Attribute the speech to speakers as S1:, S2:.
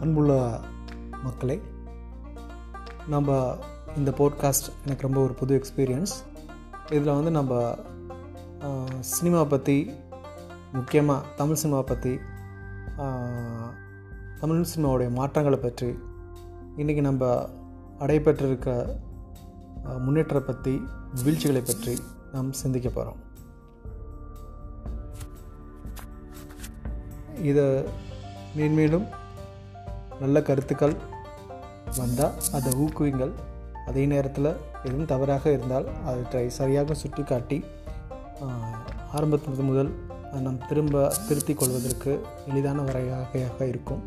S1: அன்புள்ள மக்களே நம்ம இந்த போட்காஸ்ட் எனக்கு ரொம்ப ஒரு புது எக்ஸ்பீரியன்ஸ் இதில் வந்து நம்ம சினிமா பற்றி முக்கியமாக தமிழ் சினிமா பற்றி தமிழ் சினிமாவுடைய மாற்றங்களை பற்றி இன்றைக்கி நம்ம அடைபெற்றிருக்க அஹ், பற்றி வீழ்ச்சிகளை பற்றி நாம் சிந்திக்க போகிறோம் இதை மேன்மேலும் நல்ல கருத்துக்கள் வந்தால் அதை ஊக்குவிங்கள். அதே நேரத்தில் எதுவும் தவறாக இருந்தால் அவற்றை சரியாக சுட்டி காட்டி ஆரம்பத்து முதல் நம் திரும்ப திருத்திக் கொள்வதற்கு எளிதான வரையாக இருக்கும்.